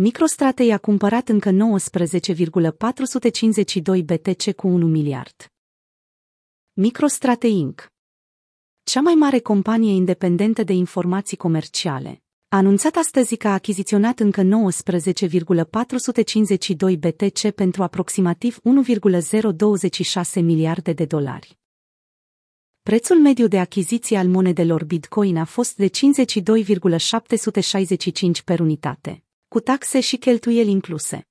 MicroStrategy a cumpărat încă 19,452 BTC cu 1 miliard. MicroStrategy Inc. Cea mai mare companie independentă de informații comerciale, a anunțat astăzi că a achiziționat încă 19,452 BTC pentru aproximativ 1,026 miliarde de dolari. Prețul mediu de achiziție al monedelor Bitcoin a fost de 52,765 per unitate cu taxe și cheltuieli incluse.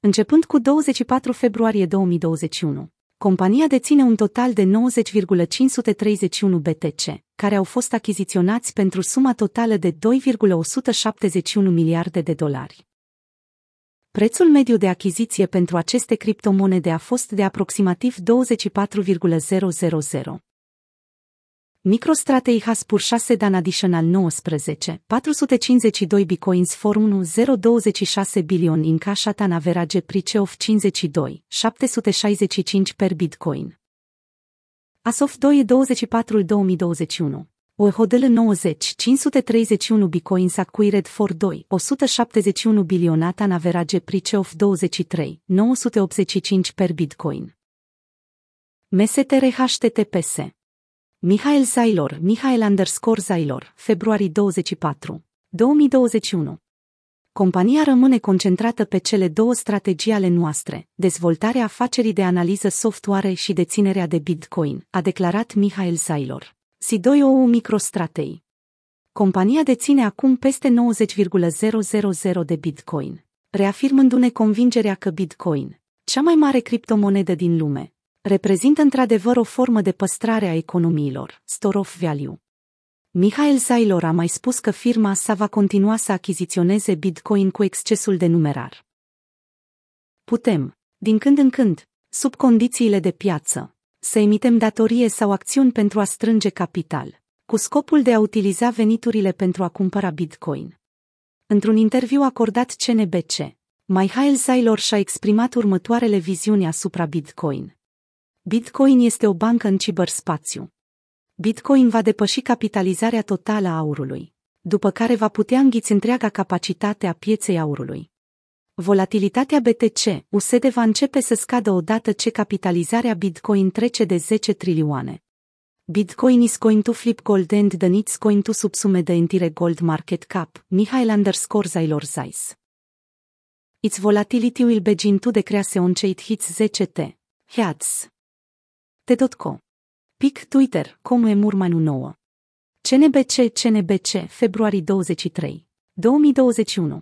Începând cu 24 februarie 2021, compania deține un total de 90,531 BTC, care au fost achiziționați pentru suma totală de 2,171 miliarde de dolari. Prețul mediu de achiziție pentru aceste criptomonede a fost de aproximativ 24,000. MicroStrategy has purchased an additional 19, 452 bitcoins for 1,026 billion in cash at an average price of 52, 765 per bitcoin. As of 2-24-2021, o hodl 90, 531 bitcoins acquired for 2, 171 billion at an average price of 23, 985 per bitcoin. MSTR HTTPS Mihail Zailor, Mihail underscore Zailor, februarie 24, 2021. Compania rămâne concentrată pe cele două strategii ale noastre, dezvoltarea afacerii de analiză software și deținerea de Bitcoin, a declarat Mihail Zailor. C2OU MicroStratei. Compania deține acum peste 90,000 de Bitcoin, reafirmându-ne convingerea că Bitcoin, cea mai mare criptomonedă din lume, reprezintă într-adevăr o formă de păstrare a economiilor, store of value. Mihail Zailor a mai spus că firma sa va continua să achiziționeze Bitcoin cu excesul de numerar. Putem, din când în când, sub condițiile de piață, să emitem datorie sau acțiuni pentru a strânge capital, cu scopul de a utiliza veniturile pentru a cumpăra Bitcoin. Într-un interviu acordat CNBC, Mihail Zailor și-a exprimat următoarele viziuni asupra Bitcoin. Bitcoin este o bancă în ciberspațiu. Bitcoin va depăși capitalizarea totală a aurului, după care va putea înghiți întreaga capacitate a pieței aurului. Volatilitatea BTC, USD va începe să scadă odată ce capitalizarea Bitcoin trece de 10 trilioane. Bitcoin is going to flip gold and then it's going to subsume the entire gold market cap, Mihail underscore Zailor Zeiss. Its volatility will begin to decrease on it hits 10T. Heads. T.co. Pic Twitter, Comu Emurmanu 9. CNBC CNBC, februarie 23. 2021.